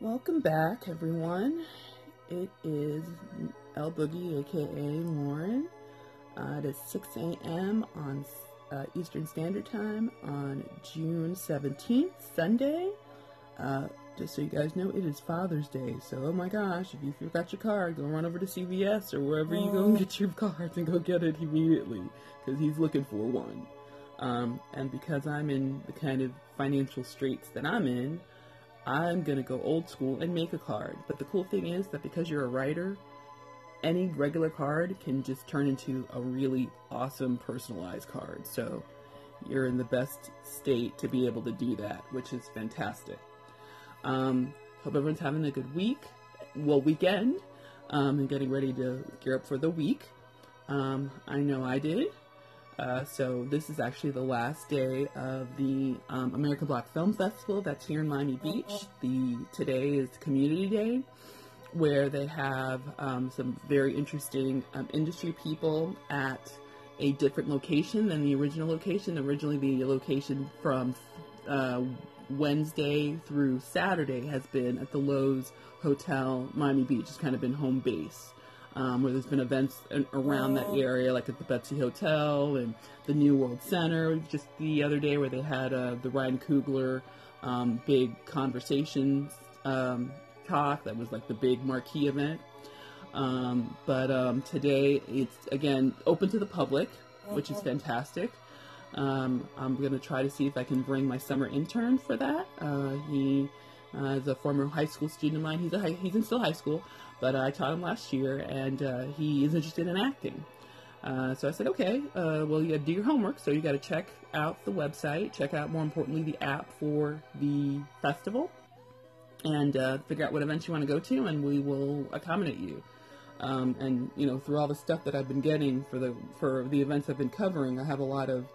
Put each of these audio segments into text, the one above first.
Welcome back, everyone. It is El Boogie, aka Lauren. Uh, it is 6 a.m. on uh, Eastern Standard Time on June 17th, Sunday. Uh, just so you guys know, it is Father's Day. So, oh my gosh, if you forgot your card, go run over to CVS or wherever you go and get your cards and go get it immediately because he's looking for one. Um, and because I'm in the kind of financial straits that I'm in, I'm going to go old school and make a card. But the cool thing is that because you're a writer, any regular card can just turn into a really awesome personalized card. So you're in the best state to be able to do that, which is fantastic. Um, hope everyone's having a good week, well, weekend, um, and getting ready to gear up for the week. Um, I know I did. Uh, so this is actually the last day of the um, American Black Film Festival that's here in Miami Beach. The today is Community Day, where they have um, some very interesting um, industry people at a different location than the original location. Originally, the location from uh, Wednesday through Saturday has been at the Loews Hotel, Miami Beach. It's kind of been home base um, where there's been events around that oh. area, like at the Betsy Hotel and the New World Center. Just the other day, where they had uh, the Ryan Coogler um, big conversation um, talk. That was like the big marquee event. Um, but um, today, it's again open to the public, which is fantastic. Um, I'm going to try to see if I can bring my summer intern for that. Uh, he uh, is a former high school student of mine. He's a high, he's in still high school, but I taught him last year, and uh, he is interested in acting. Uh, so I said, okay, uh, well, you got to do your homework. So you got to check out the website, check out, more importantly, the app for the festival, and figure out what events you want to go to, and we will accommodate you. Um, and you know, through all the stuff that I've been getting for the for the events I've been covering, I have a lot of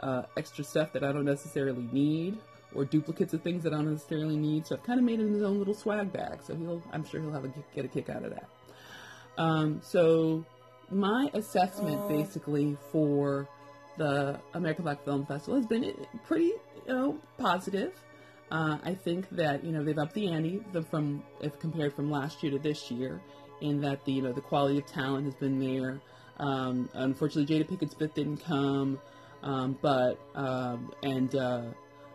uh, extra stuff that I don't necessarily need or duplicates of things that I don't necessarily need. So I've kind of made him his own little swag bag. So he'll, I'm sure he'll have a get a kick out of that. Um, so my assessment basically for the American Black Film Festival has been pretty, you know, positive. Uh, I think that you know they've upped the ante from if compared from last year to this year, in that the you know the quality of talent has been there. Um, unfortunately, Jada Pinkett Smith didn't come, um, but um, and uh,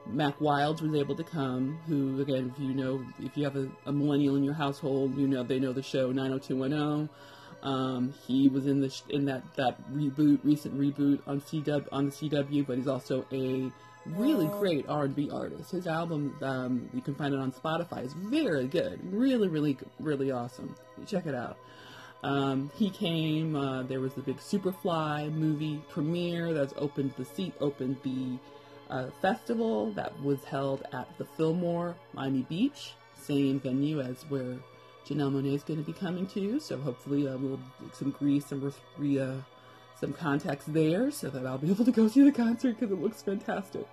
Mack Wilds was able to come, who again, if you know, if you have a, a millennial in your household, you know they know the show 90210. Um, he was in the sh- in that that reboot, recent reboot on CW on the CW, but he's also a really great R&B artist. His album, um, you can find it on Spotify, is very good, really, really, really awesome. Check it out. Um, he came. Uh, there was the big Superfly movie premiere that's opened the seat, opened the a festival that was held at the Fillmore, Miami Beach, same venue as where Janelle Monáe is going to be coming to. So hopefully uh, we'll some grease some re, uh, some contacts there so that I'll be able to go see the concert because it looks fantastic.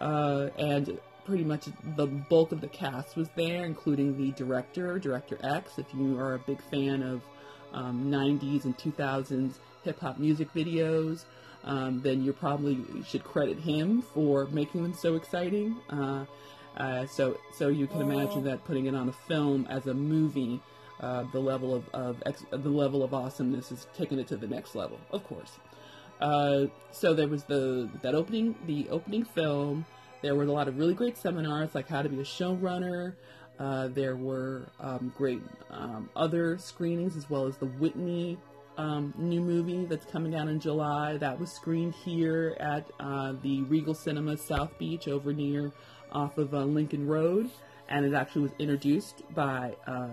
Uh, and pretty much the bulk of the cast was there, including the director, Director X. If you are a big fan of um, 90s and 2000s hip hop music videos, um, then you probably should credit him for making them so exciting. Uh, uh, so, so you can imagine that putting it on a film as a movie, uh, the level of, of ex- the level of awesomeness is taking it to the next level, of course. Uh, so there was the that opening, the opening film. There were a lot of really great seminars, like how to be a showrunner. Uh, there were um, great um, other screenings, as well as the Whitney um, new movie that's coming out in July that was screened here at uh, the Regal Cinema South Beach over near off of uh, Lincoln Road, and it actually was introduced by uh,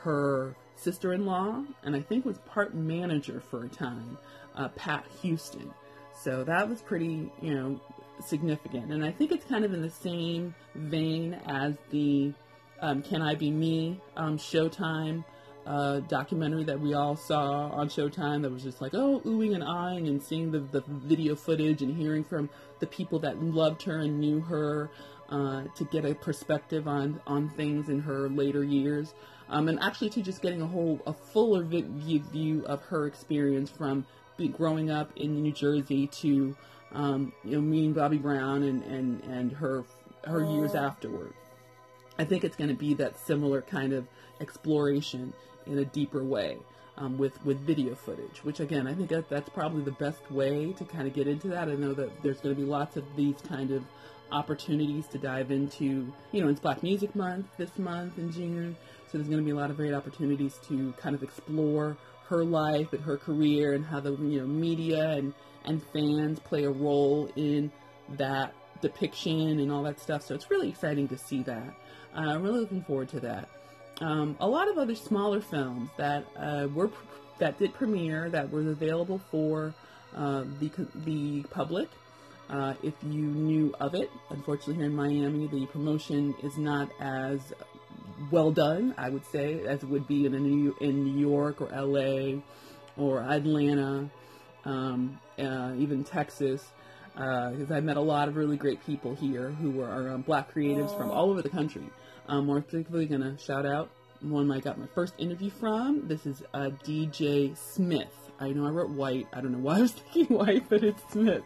her sister-in-law, and I think was part manager for a time, uh, Pat Houston. So that was pretty, you know, significant, and I think it's kind of in the same vein as the um, "Can I Be Me" um, Showtime uh, documentary that we all saw on Showtime that was just like, oh, oohing and eyeing and seeing the, the video footage and hearing from the people that loved her and knew her uh, to get a perspective on, on things in her later years. Um, and actually to just getting a whole, a fuller view of her experience from be, growing up in New Jersey to, um, you know, meeting Bobby Brown and, and, and her, her years afterward. I think it's going to be that similar kind of exploration in a deeper way um, with with video footage. Which again, I think that that's probably the best way to kind of get into that. I know that there's going to be lots of these kind of opportunities to dive into. You know, it's Black Music Month this month in June, so there's going to be a lot of great opportunities to kind of explore her life and her career and how the you know media and and fans play a role in that depiction and all that stuff. So it's really exciting to see that. I'm really looking forward to that. Um, a lot of other smaller films that uh, were that did premiere that was available for uh, the the public. Uh, if you knew of it, unfortunately here in Miami, the promotion is not as well done, I would say, as it would be in New in New York or L.A. or Atlanta, um, uh, even Texas because uh, I met a lot of really great people here who are um, black creatives from all over the country. Um, more particularly, going to shout out one I got my first interview from. This is uh, DJ Smith. I know I wrote white. I don't know why I was thinking white, but it's Smith.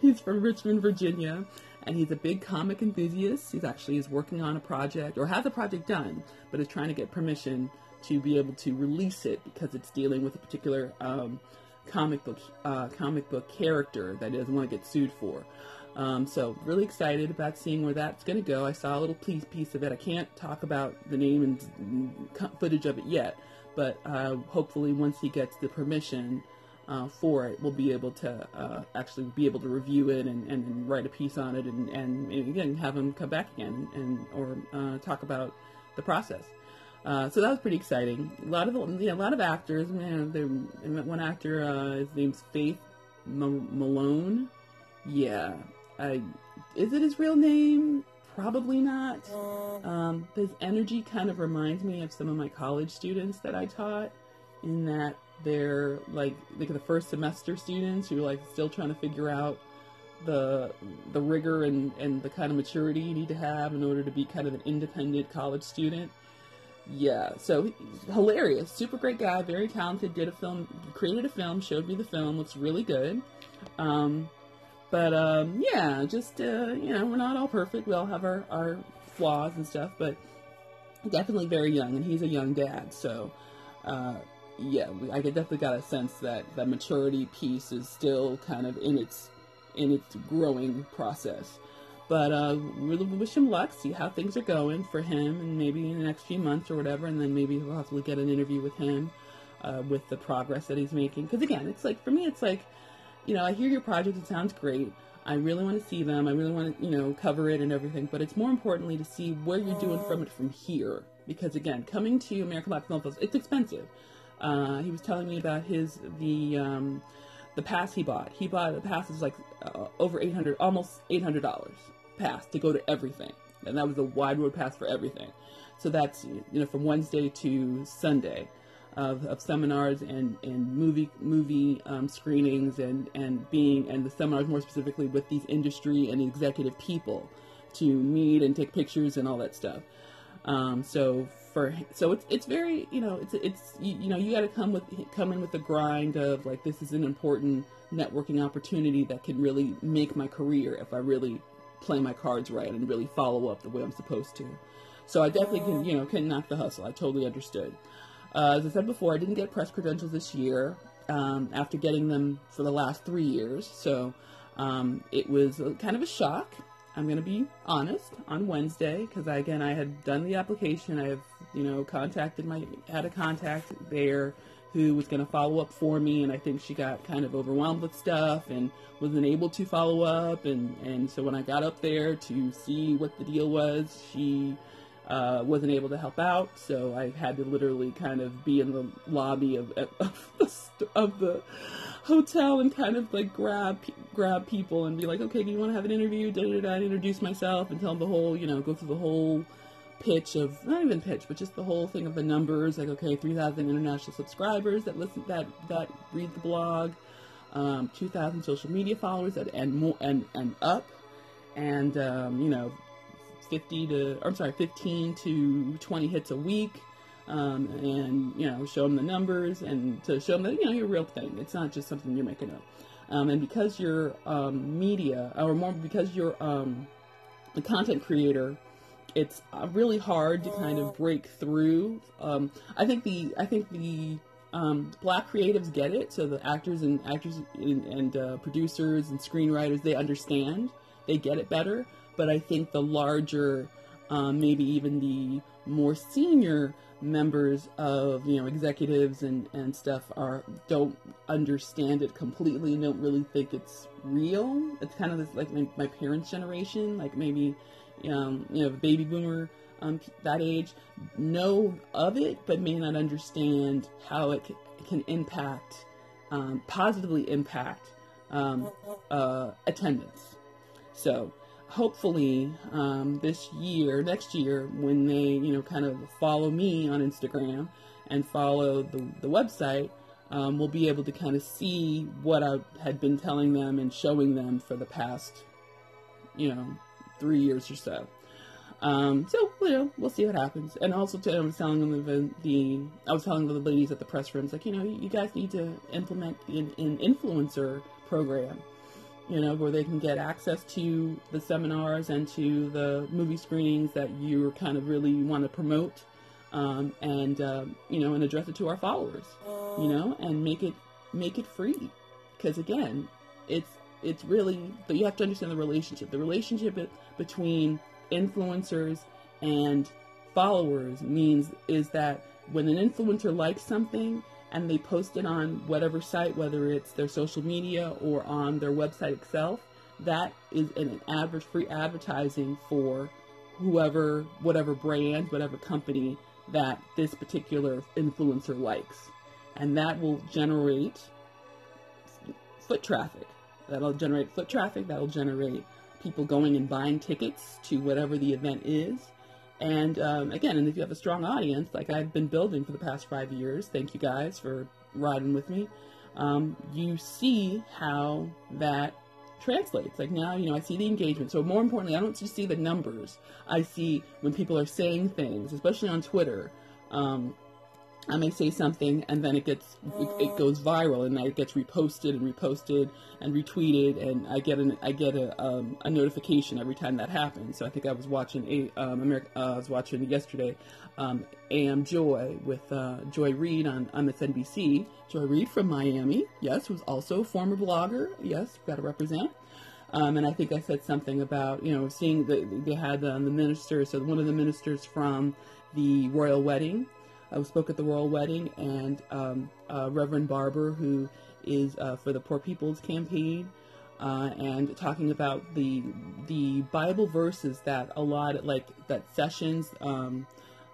He's from Richmond, Virginia, and he's a big comic enthusiast. He's actually is working on a project or has a project done, but is trying to get permission to be able to release it because it's dealing with a particular um, comic book uh, comic book character that he doesn't want to get sued for. Um, so really excited about seeing where that's going to go. I saw a little piece of it. I can't talk about the name and footage of it yet, but uh, hopefully once he gets the permission uh, for it, we'll be able to uh, actually be able to review it and, and, and, write a piece on it, and, and again have him come back again and or uh, talk about the process. Uh, so that was pretty exciting. A lot of a lot of actors. One actor. Uh, his name's Faith Malone. Yeah, I, is it his real name? Probably not. Um, his energy kind of reminds me of some of my college students that I taught, in that they're like like the first semester students who are like still trying to figure out the the rigor and, and the kind of maturity you need to have in order to be kind of an independent college student yeah, so hilarious, super great guy, very talented. Did a film, created a film, showed me the film. Looks really good. Um, but um, yeah, just uh, you know, we're not all perfect. We all have our our flaws and stuff, but definitely very young, and he's a young dad. So uh, yeah, I definitely got a sense that that maturity piece is still kind of in its in its growing process. But uh, really wish him luck, see how things are going for him, and maybe in the next few months or whatever, and then maybe we'll possibly get an interview with him uh, with the progress that he's making. Because again, it's like for me, it's like, you know, I hear your project, it sounds great. I really want to see them. I really want to, you know, cover it and everything. But it's more importantly to see where you're doing from it from here. Because again, coming to American Black Film Festival, it's expensive. Uh, he was telling me about his the um, the pass he bought. He bought the pass is like uh, over eight hundred, almost eight hundred dollars pass to go to everything, and that was a wide road pass for everything. So that's you know from Wednesday to Sunday of, of seminars and, and movie movie um, screenings and and being and the seminars more specifically with these industry and executive people to meet and take pictures and all that stuff. Um, so for so it's it's very you know it's it's you, you know you got to come with come in with the grind of like this is an important networking opportunity that can really make my career if I really play my cards right and really follow up the way I'm supposed to. So I definitely can, you know, can knock the hustle. I totally understood. Uh, as I said before, I didn't get press credentials this year um, after getting them for the last three years. So um, it was kind of a shock. I'm going to be honest on Wednesday because again I had done the application. I have you know contacted my had a contact there who was going to follow up for me, and I think she got kind of overwhelmed with stuff and wasn't able to follow up. And, and so when I got up there to see what the deal was, she uh, wasn't able to help out. So I had to literally kind of be in the lobby of, of, the, of the hotel and kind of like grab grab people and be like, okay, do you want to have an interview? Da da da. Introduce myself and tell them the whole, you know, go through the whole pitch of not even pitch, but just the whole thing of the numbers. Like, okay, three thousand international subscribers that listen that that read the blog, um, two thousand social media followers that and more and and up, and um, you know, fifty to I'm sorry, fifteen to twenty hits a week. Um, and you know, show them the numbers and to show them that you know you're a real thing. It's not just something you're making up. Um, and because you're um, media, or more because you're um, a content creator it's uh, really hard to kind of break through. Um, I think the I think the um, black creatives get it, so the actors and actors and, and uh, producers and screenwriters they understand, they get it better. But I think the larger, um, maybe even the more senior members of you know executives and and stuff are don't understand it completely and don't really think it's real. It's kind of this like my, my parents generation like maybe um, you know baby boomer um, that age know of it but may not understand how it c- can impact um, positively impact um, uh, attendance. So hopefully um, this year, next year, when they, you know, kind of follow me on Instagram and follow the, the website, um, we'll be able to kind of see what I had been telling them and showing them for the past, you know, three years or so. Um, so you know, we'll see what happens. And also, I was telling them the, the I was telling the ladies at the press rooms, like, you know, you guys need to implement an, an influencer program you know, where they can get access to the seminars and to the movie screenings that you kind of really want to promote, um, and uh, you know, and address it to our followers, you know, and make it make it free, because again, it's it's really, but you have to understand the relationship. The relationship between influencers and followers means is that when an influencer likes something and they post it on whatever site, whether it's their social media or on their website itself, that is an advert free advertising for whoever, whatever brand, whatever company that this particular influencer likes. And that will generate foot traffic. That'll generate foot traffic, that'll generate people going and buying tickets to whatever the event is. And um, again, and if you have a strong audience, like I've been building for the past five years, thank you guys for riding with me. Um, you see how that translates. Like now, you know, I see the engagement. So more importantly, I don't just see the numbers. I see when people are saying things, especially on Twitter. Um, I may say something and then it gets it, it, goes viral and it gets reposted and reposted and retweeted and I get an I get a, um, a notification every time that happens. So I think I was watching a um, America, uh, I was watching yesterday um, AM Joy with uh, Joy Reid on MSNBC. Joy Reid from Miami, yes, who's also a former blogger. Yes, got to represent. Um, and I think I said something about you know seeing that they had um, the ministers. So one of the ministers from the royal wedding I spoke at the royal wedding, and um, uh, Reverend Barber, who is uh, for the Poor People's Campaign, uh, and talking about the the Bible verses that a lot like that sessions um,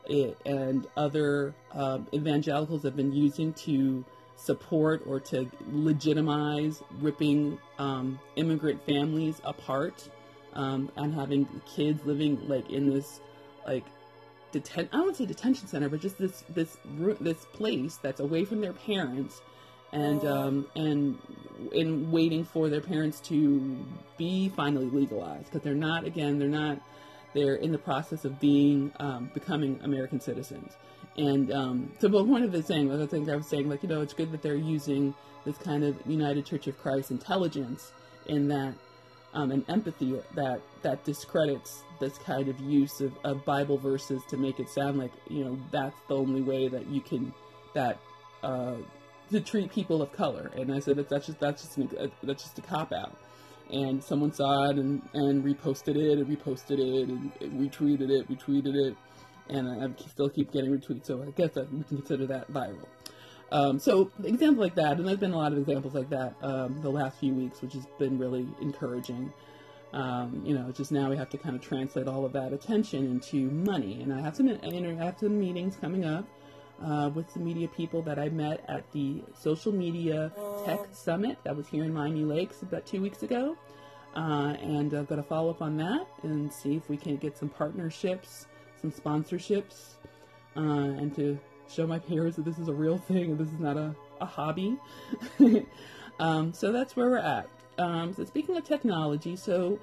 it, and other um, evangelicals have been using to support or to legitimize ripping um, immigrant families apart um, and having kids living like in this like deten- I don't say detention center, but just this this this place that's away from their parents, and um, and in waiting for their parents to be finally legalized because they're not again they're not they're in the process of being um, becoming American citizens. And um, so, but one of the saying, I think I was saying, like you know, it's good that they're using this kind of United Church of Christ intelligence in that um, and empathy that that discredits this kind of use of, of Bible verses to make it sound like you know that's the only way that you can that uh, to treat people of color. And I said that that's just that's just an, uh, that's just a cop out. And someone saw it and, and reposted it and reposted it and retweeted it, retweeted it, and I still keep getting retweets. So I guess that we can consider that viral. Um, so examples like that, and there's been a lot of examples like that um, the last few weeks, which has been really encouraging. Um, you know, just now we have to kind of translate all of that attention into money, and I have some I have some meetings coming up uh, with some media people that I met at the Social Media Tech Summit that was here in Miami Lakes about two weeks ago, uh, and I've got to follow up on that and see if we can get some partnerships, some sponsorships, uh, and to show my peers that this is a real thing and this is not a, a hobby. um, so that's where we're at. Um, so speaking of technology, so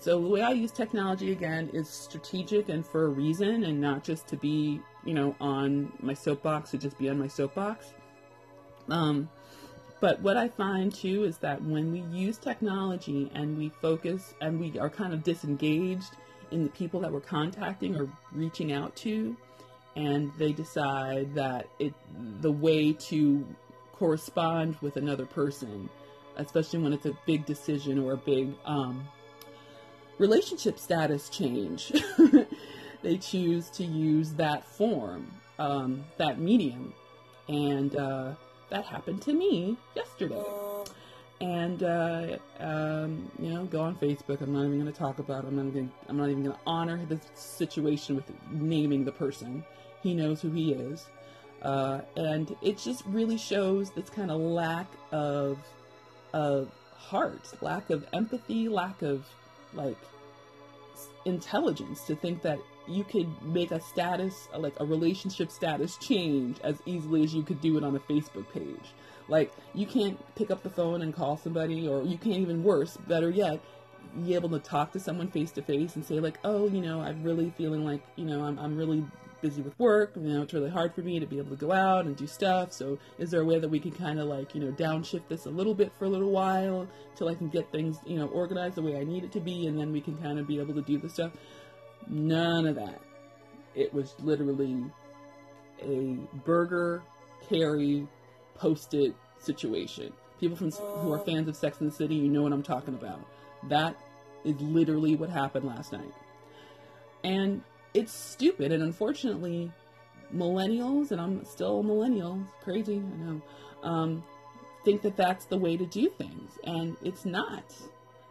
so the way I use technology again is strategic and for a reason, and not just to be you know on my soapbox to just be on my soapbox. Um, but what I find too is that when we use technology and we focus and we are kind of disengaged in the people that we're contacting or reaching out to, and they decide that it the way to correspond with another person, especially when it's a big decision or a big um, relationship status change, they choose to use that form, um, that medium, and uh, that happened to me yesterday and uh, um, you know, go on Facebook. I'm not even going to talk about. It. I'm not going. I'm not even going to honor the situation with naming the person. He knows who he is, uh, and it just really shows this kind of lack of of heart, lack of empathy, lack of like intelligence to think that you could make a status, like a relationship status change as easily as you could do it on a Facebook page. Like you can't pick up the phone and call somebody, or you can't even worse, better yet, be able to talk to someone face to face and say like, oh, you know, I'm really feeling like, you know, I'm, I'm really busy with work. You know, it's really hard for me to be able to go out and do stuff. So, is there a way that we can kind of like, you know, downshift this a little bit for a little while till I can get things, you know, organized the way I need it to be, and then we can kind of be able to do the stuff? None of that. It was literally a Berger Carrie post-it situation. People from who are fans of Sex and the City, you know what I'm talking about. That is literally what happened last night. And it's stupid and unfortunately millennials and I'm still a millennial, crazy, I know. Um, think that that's the way to do things and it's not.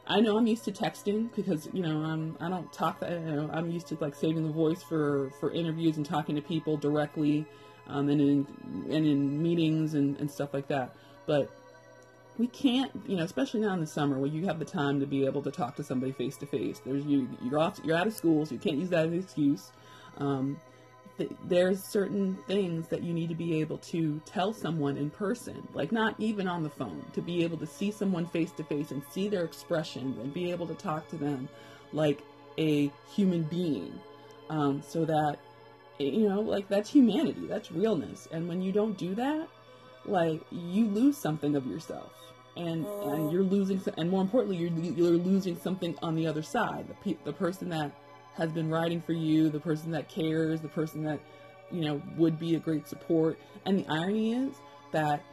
I know I'm used to texting because you know I'm I don't talk. Know, I'm used to like saving the voice for for interviews and talking to people directly um, and in and in meetings and, and stuff like that. But we can't, you know, especially now in the summer where you have the time to be able to talk to somebody face to face. There's you, you're off, you're out of school, so you can't use that as an excuse. Um, th- there's certain things that you need to be able to tell someone in person, like not even on the phone, to be able to see someone face to face and see their expressions and be able to talk to them like a human being, um, so that you know, like that's humanity, that's realness. And when you don't do that, like you lose something of yourself. And, and you're losing, and more importantly, you're, you're losing something on the other side. The, pe- the person that has been writing for you, the person that cares, the person that, you know, would be a great support. And the irony is that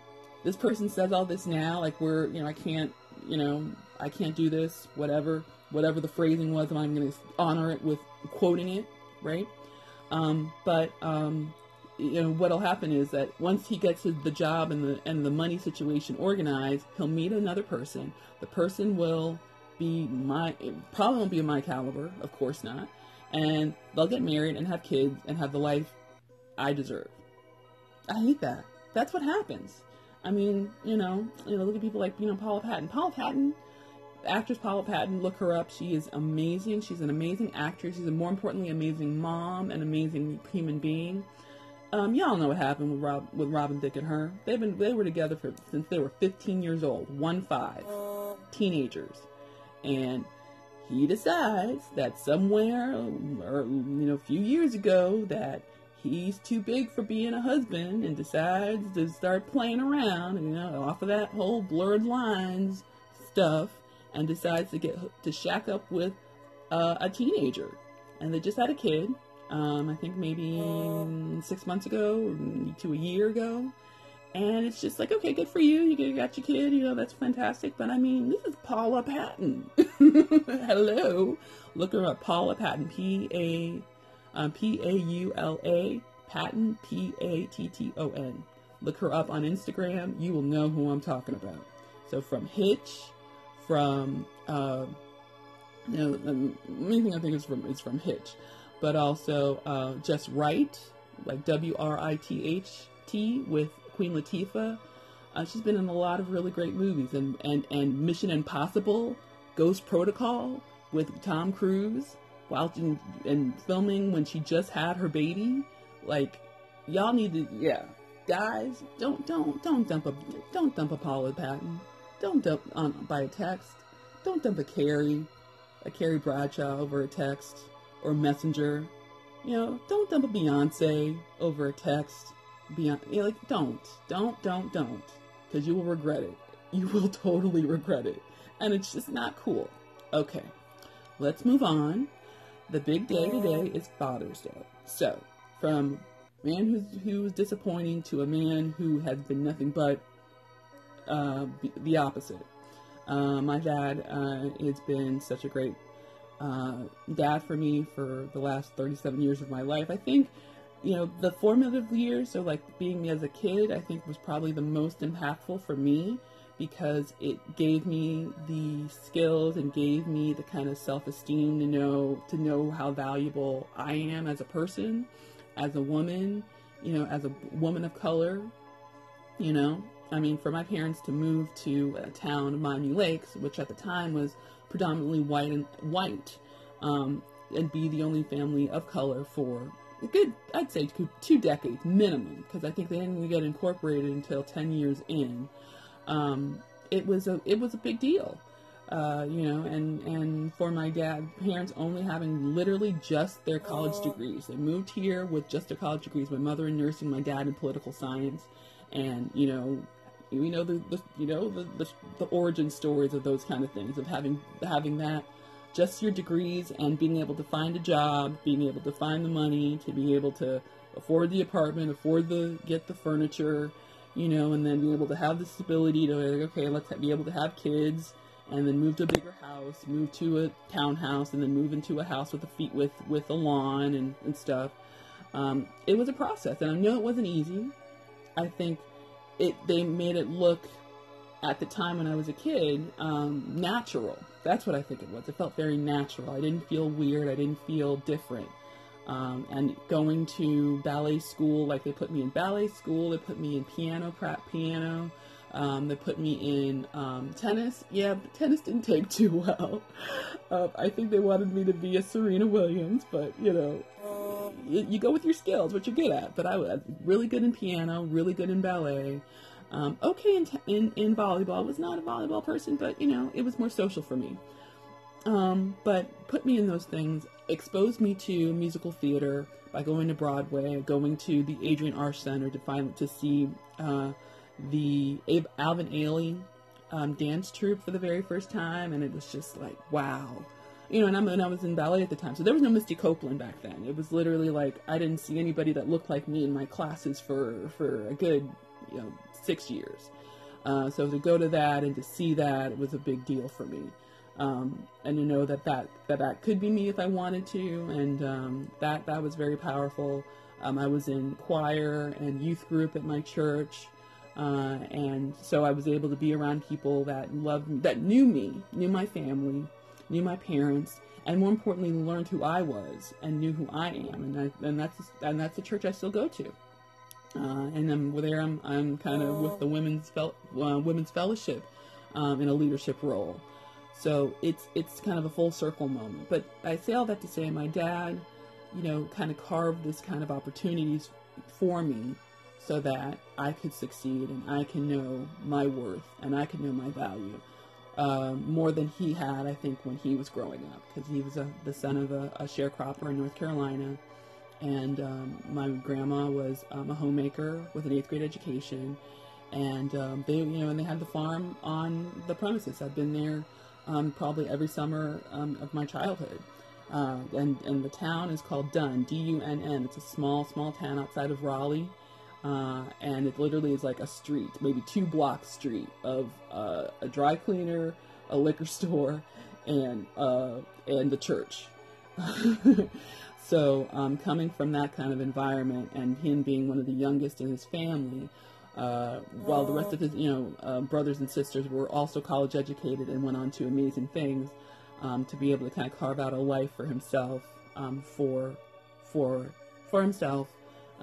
this person says all this now, like we're, you know, I can't, you know, I can't do this, whatever, whatever the phrasing was, and I'm going to honor it with quoting it, right? Um, but um, you know what'll happen is that once he gets the job and the and the money situation organized, he'll meet another person. The person will be my probably won't be my caliber, of course not, and they'll get married and have kids and have the life I deserve. I hate that. That's what happens. I mean, you know, you know, look at people like you know Paula Patton. Paula Patton actress Paula Patton, look her up. She is amazing. She's an amazing actress. She's a more importantly amazing mom, an amazing human being. Um, y'all know what happened with Rob, with Robin Thicke and her. They've been they were together for since they were 15 years old, one five, teenagers, and he decides that somewhere or you know a few years ago that he's too big for being a husband and decides to start playing around, you know, off of that whole blurred lines stuff and decides to get to shack up with uh, a teenager, and they just had a kid. Um, I think maybe six months ago to a year ago. And it's just like, okay, good for you. You got your kid, you know, that's fantastic. But I mean, this is Paula Patton. Hello. Look her up, Paula Patton, P A um, P A U L A, Patton, P A T T O N. Look her up on Instagram. You will know who I'm talking about. So from Hitch from uh, you know the main thing I think is from is from Hitch, but also uh, Just Wright, like W R I T H T with Queen Latifah. Uh, she's been in a lot of really great movies, and and and Mission Impossible, Ghost Protocol with Tom Cruise, while in, in filming when she just had her baby. Like y'all need to yeah guys don't don't don't dump a don't dump a Paula Patton. Don't dump on by a text. Don't dump a Carrie, a Carrie Bradshaw over a text or messenger. You know, don't dump a Beyonce over a text. Beyond, you know, like don't, don't, don't, don't, because you will regret it. You will totally regret it, and it's just not cool. Okay, let's move on. the big day today is Father's Day. So, from man who's who's disappointing to a man who has been nothing but uh, the opposite. Uh, my dad uh, has been such a great uh, dad for me for the last 37 years of my life. I think, you know, the formative years, so like being me as a kid, I think was probably the most impactful for me because it gave me the skills and gave me the kind of self-esteem to know to know how valuable I am as a person, as a woman, you know, as a woman of color, you know. I mean, for my parents to move to a town Miami Lakes, which at the time was predominantly white and white, um, and be the only family of color for a good, I'd say, two decades minimum, because I think they didn't get incorporated until ten years in um, it was a it was a big deal. Uh, you know, and and for my dad, parents only having literally just their college degrees. They moved here with just their college degrees. My mother in nursing, my dad in political science, and you know, we know the, the you know the, the, the origin stories of those kind of things of having having that just your degrees and being able to find a job, being able to find the money to be able to afford the apartment, afford the get the furniture, you know, and then be able to have the ability to like, okay, let's be able to have kids, and then move to a bigger house, move to a townhouse, and then move into a house with a feet with with a lawn and, and stuff. Um, it was a process, and I know it wasn't easy. I think it they made it look at the time when I was a kid um, natural. That's what I think it was. It felt very natural. I didn't feel weird. I didn't feel different. Um, and going to ballet school, like they put me in ballet school, they put me in piano, prep piano, um, they put me in um, tennis. Yeah, tennis didn't take too well. Uh, I think they wanted me to be a Serena Williams, but you know, you, go with your skills, what you're good at. But I was really good in piano, really good in ballet. Um, okay in, in, in volleyball. I was not a volleyball person, but you know, it was more social for me. Um, but put me in those things, exposed me to musical theater by going to Broadway, going to the Adrienne Arsht Center to find to see uh, the Alvin Ailey um, dance troupe for the very first time, and it was just like wow, you know. And, I'm, and I was in ballet at the time, so there was no Misty Copeland back then. It was literally like I didn't see anybody that looked like me in my classes for for a good you know six years. Uh, so to go to that and to see that was a big deal for me um, and to know that that, that that could be me if I wanted to, and um, that that was very powerful. Um, I was in choir and youth group at my church, uh, and so I was able to be around people that loved me, that knew me, knew my family, knew my parents, and more importantly, learned who I was and knew who I am, and I, and that's and that's the church I still go to. Uh, and then there I'm, I'm kind of with the women's fel- uh, women's fellowship um, in a leadership role. So it's it's kind of a full circle moment. But I say all that to say my dad, you know, kind of carved this kind of opportunities for me so that I could succeed and I can know my worth and I can know my value. Um, more than he had, I think, when he was growing up, because he was a, the son of a, a, sharecropper in North Carolina, and um, my grandma was um, a homemaker with an eighth grade education, and um, they, you know, and they had the farm on the premises. I've been there um, probably every summer um, of my childhood. Uh, and, and the town is called Dunn, D-U-N-N. It's a small, small town outside of Raleigh. Uh, and it literally is like a street, maybe two block street of uh, a dry cleaner, a liquor store, and uh, and the church. so um, coming from that kind of environment, and him being one of the youngest in his family, uh, while the rest of his, you know, uh, brothers and sisters were also college educated and went on to amazing things, um, to be able to kind of carve out a life for himself, um, for, for, for himself,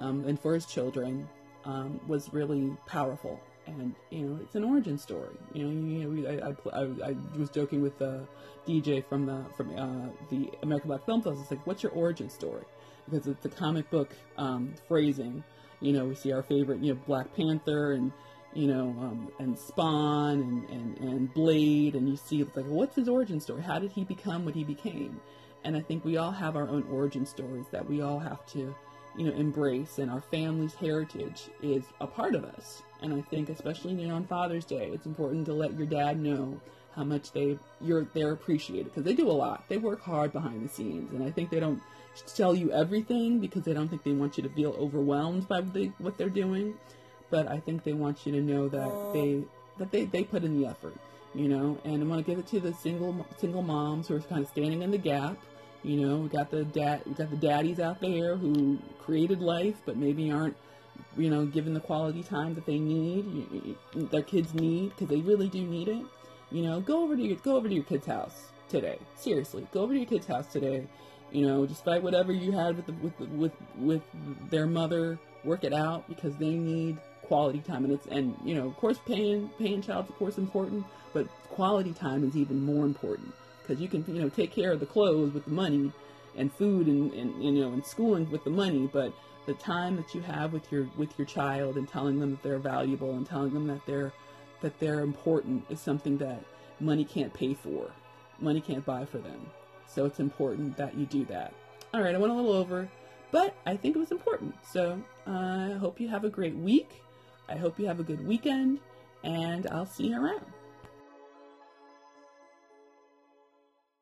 um, and for his children, um, was really powerful. And you know, it's an origin story. You know, you know, I, I, I, was joking with the DJ from the from uh, the American Black Film Festival. It's like, what's your origin story? Because it's a comic book um, phrasing you know, we see our favorite, you know, Black Panther and you know, um, and Spawn and, and, and Blade, and you see it's like, what's his origin story? How did he become what he became? And I think we all have our own origin stories that we all have to, you know, embrace, and our family's heritage is a part of us. And I think, especially you know, on Father's Day, it's important to let your dad know how much they you're they're appreciated because they do a lot. They work hard behind the scenes, and I think they don't tell you everything because they don't think they want you to feel overwhelmed by what, they, what they're doing. But I think they want you to know that they that they, they put in the effort, you know. And I want to give it to the single single moms who are kind of standing in the gap. You know, we got the dad, we got the daddies out there who created life, but maybe aren't, you know, given the quality time that they need, their kids need, because they really do need it. You know, go over to your go over to your kid's house today. Seriously, go over to your kid's house today. You know, despite whatever you had with the, with the, with with their mother, work it out because they need quality time and it's and you know of course paying paying child support is important but quality time is even more important because you can you know take care of the clothes with the money and food and, and you know and schooling with the money but the time that you have with your with your child and telling them that they're valuable and telling them that they're that they're important is something that money can't pay for. Money can't buy for them. So it's important that you do that. All right i went a little over but i think it was important. So uh, i hope you have a great week. I hope you have a good weekend, and I'll see you around.